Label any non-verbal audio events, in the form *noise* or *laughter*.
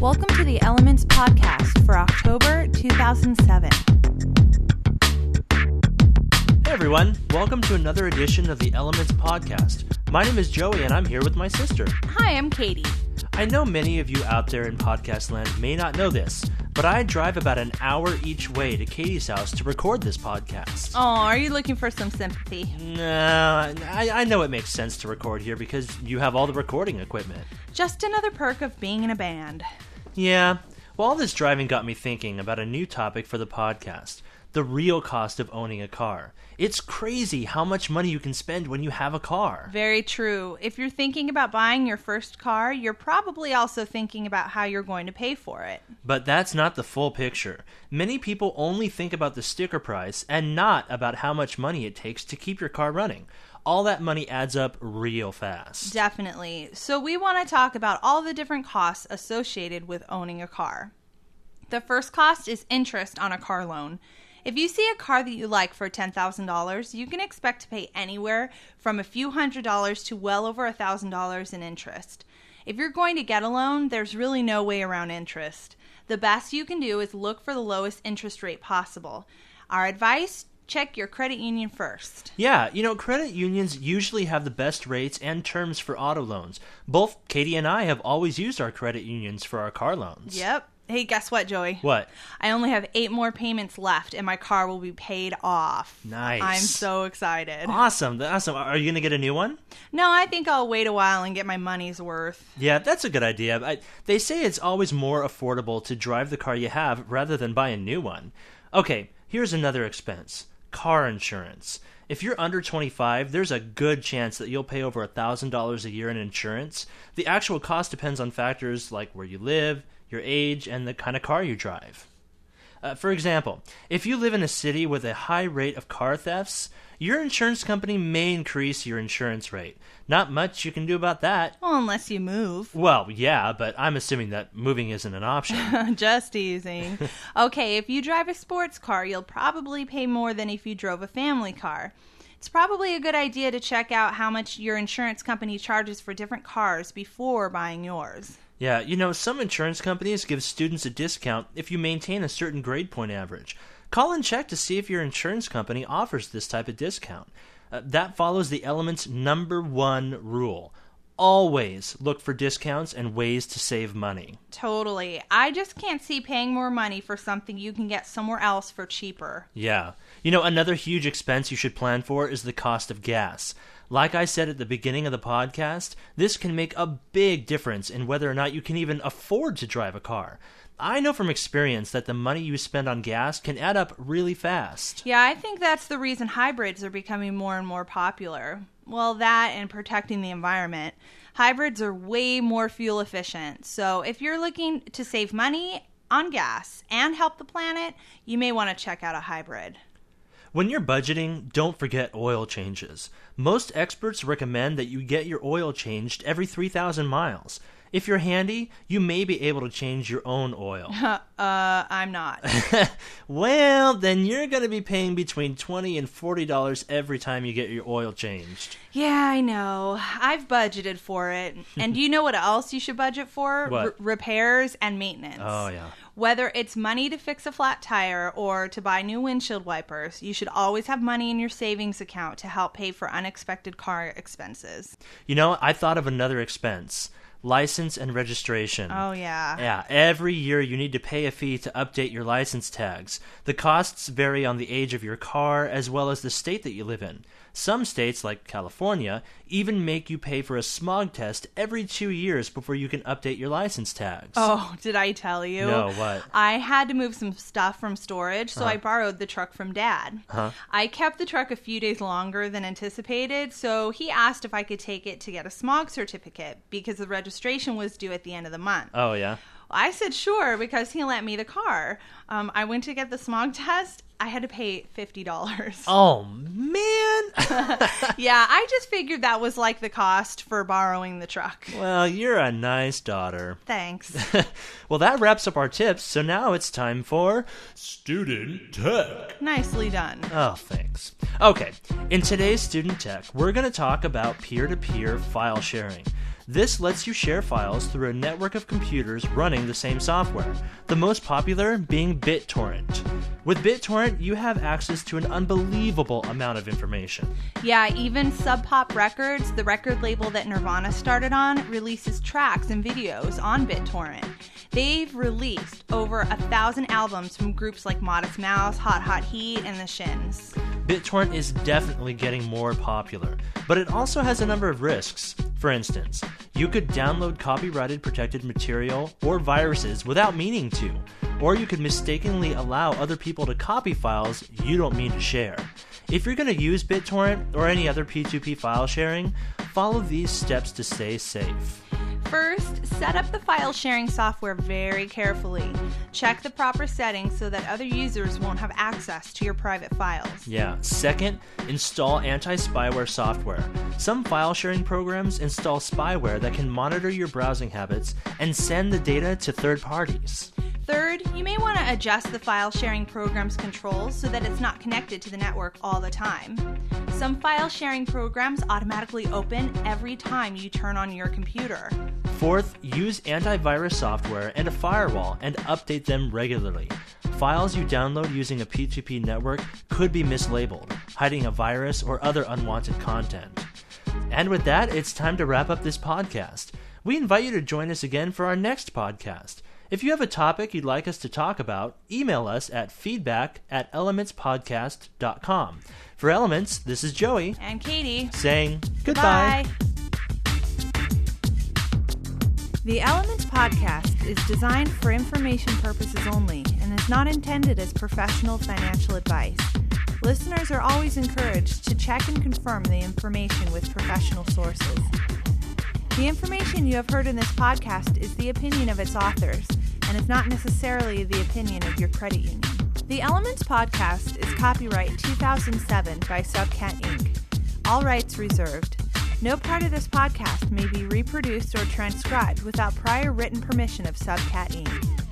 Welcome to the Elements Podcast for October 2007. Hey everyone, welcome to another edition of the Elements Podcast. My name is Joey and I'm here with my sister. Hi, I'm Catie. I know many of you out there in podcast land may not know this, but I drive about an hour each way to Catie's house to record this podcast. Oh, are you looking for some sympathy? No, I, I know it makes sense to record here because you have all the recording equipment. Just another perk of being in a band. Yeah, well, all this driving got me thinking about a new topic for the podcast the real cost of owning a car. It's crazy how much money you can spend when you have a car. Very true. If you're thinking about buying your first car, you're probably also thinking about how you're going to pay for it. But that's not the full picture. Many people only think about the sticker price and not about how much money it takes to keep your car running. All that money adds up real fast. Definitely. So, we want to talk about all the different costs associated with owning a car. The first cost is interest on a car loan. If you see a car that you like for $10,000, you can expect to pay anywhere from a few hundred dollars to well over a $1,000 in interest. If you're going to get a loan, there's really no way around interest. The best you can do is look for the lowest interest rate possible. Our advice check your credit union first. Yeah, you know, credit unions usually have the best rates and terms for auto loans. Both Catie and I have always used our credit unions for our car loans. Yep. Hey, guess what, Joey? What? I only have eight more payments left, and my car will be paid off. Nice. I'm so excited. Awesome. Awesome. Are you going to get a new one? No, I think I'll wait a while and get my money's worth. Yeah, that's a good idea. I, they say it's always more affordable to drive the car you have rather than buy a new one. Okay, here's another expense car insurance. If you're under 25, there's a good chance that you'll pay over $1,000 a year in insurance. The actual cost depends on factors like where you live, your age, and the kind of car you drive. Uh, for example, if you live in a city with a high rate of car thefts, your insurance company may increase your insurance rate. Not much you can do about that. Well, unless you move. Well, yeah, but I'm assuming that moving isn't an option. *laughs* Just teasing. okay, if you drive a sports car, you'll probably pay more than if you drove a family car. It's probably a good idea to check out how much your insurance company charges for different cars before buying yours. Yeah, you know, some insurance companies give students a discount if you maintain a certain grade point average. Call and check to see if your insurance company offers this type of discount. Uh, that follows the element's number one rule. Always look for discounts and ways to save money. Totally. I just can't see paying more money for something you can get somewhere else for cheaper. Yeah. You know, another huge expense you should plan for is the cost of gas. Like I said at the beginning of the podcast, this can make a big difference in whether or not you can even afford to drive a car. I know from experience that the money you spend on gas can add up really fast. Yeah, I think that's the reason hybrids are becoming more and more popular. Well, that and protecting the environment. Hybrids are way more fuel efficient. So, if you're looking to save money on gas and help the planet, you may want to check out a hybrid. When you're budgeting, don't forget oil changes. Most experts recommend that you get your oil changed every 3,000 miles. If you're handy, you may be able to change your own oil. *laughs* uh, I'm not. *laughs* well, then you're going to be paying between 20 and $40 every time you get your oil changed. Yeah, I know. I've budgeted for it. *laughs* and do you know what else you should budget for? What? R- repairs and maintenance. Oh, yeah. Whether it's money to fix a flat tire or to buy new windshield wipers, you should always have money in your savings account to help pay for unexpected car expenses. You know, I thought of another expense license and registration. Oh, yeah. Yeah, every year you need to pay a fee to update your license tags. The costs vary on the age of your car as well as the state that you live in. Some states, like California, even make you pay for a smog test every two years before you can update your license tags. Oh, did I tell you? No, what? I had to move some stuff from storage, so I uh-huh. borrowed the truck from dad. Huh? I kept the truck a few days longer than anticipated, so he asked if I could take it to get a smog certificate because the registration was due at the end of the month. Oh, yeah? I said sure because he lent me the car. Um, I went to get the smog test. I had to pay fifty dollars. *laughs* Oh, man! *laughs* yeah, I just figured that was like the cost for borrowing the truck. well, you're a nice daughter. Thanks. *laughs* well, that wraps up our tips, so now it's time for Student Tech. Nicely done. Oh, thanks. Okay, in today's Student Tech, we're going to talk about peer to peer file sharing. This lets you share files through a network of computers running the same software, the most popular being BitTorrent. With BitTorrent, you have access to an unbelievable amount of information. Yeah, even Sub Pop Records, the record label that Nirvana started on, releases tracks and videos on BitTorrent. They've released over a thousand albums from groups like Modest Mouse, Hot Hot Heat, and The Shins. BitTorrent is definitely getting more popular, but it also has a number of risks. For instance, you could download copyrighted protected material or viruses without meaning to, or you could mistakenly allow other people to copy files you don't mean to share. If you're going to use BitTorrent or any other P2P file sharing, follow these steps to stay safe. First, set up the file sharing software very carefully. Check the proper settings so that other users won't have access to your private files. Yeah. Second, install anti spyware software. Some file sharing programs install spyware that can monitor your browsing habits and send the data to third parties. Third, you may want to adjust the file sharing program's controls so that it's not connected to the network all the time. Some file sharing programs automatically open every time you turn on your computer. Fourth, use antivirus software and a firewall and update them regularly. Files you download using a P2P network could be mislabeled, hiding a virus or other unwanted content. And with that, it's time to wrap up this podcast. We invite you to join us again for our next podcast. If you have a topic you'd like us to talk about, email us at feedback at elementspodcast.com. For Elements, this is Joey And Catie, saying goodbye. Bye. The Elements podcast is designed for information purposes only and is not intended as professional financial advice. Listeners are always encouraged to check and confirm the information with professional sources. The information you have heard in this podcast is the opinion of its authors and is not necessarily the opinion of your credit union. The Elements podcast is copyright 2007 by Subcat Inc. All rights reserved. No part of this podcast may be reproduced or transcribed without prior written permission of Subcat Inc.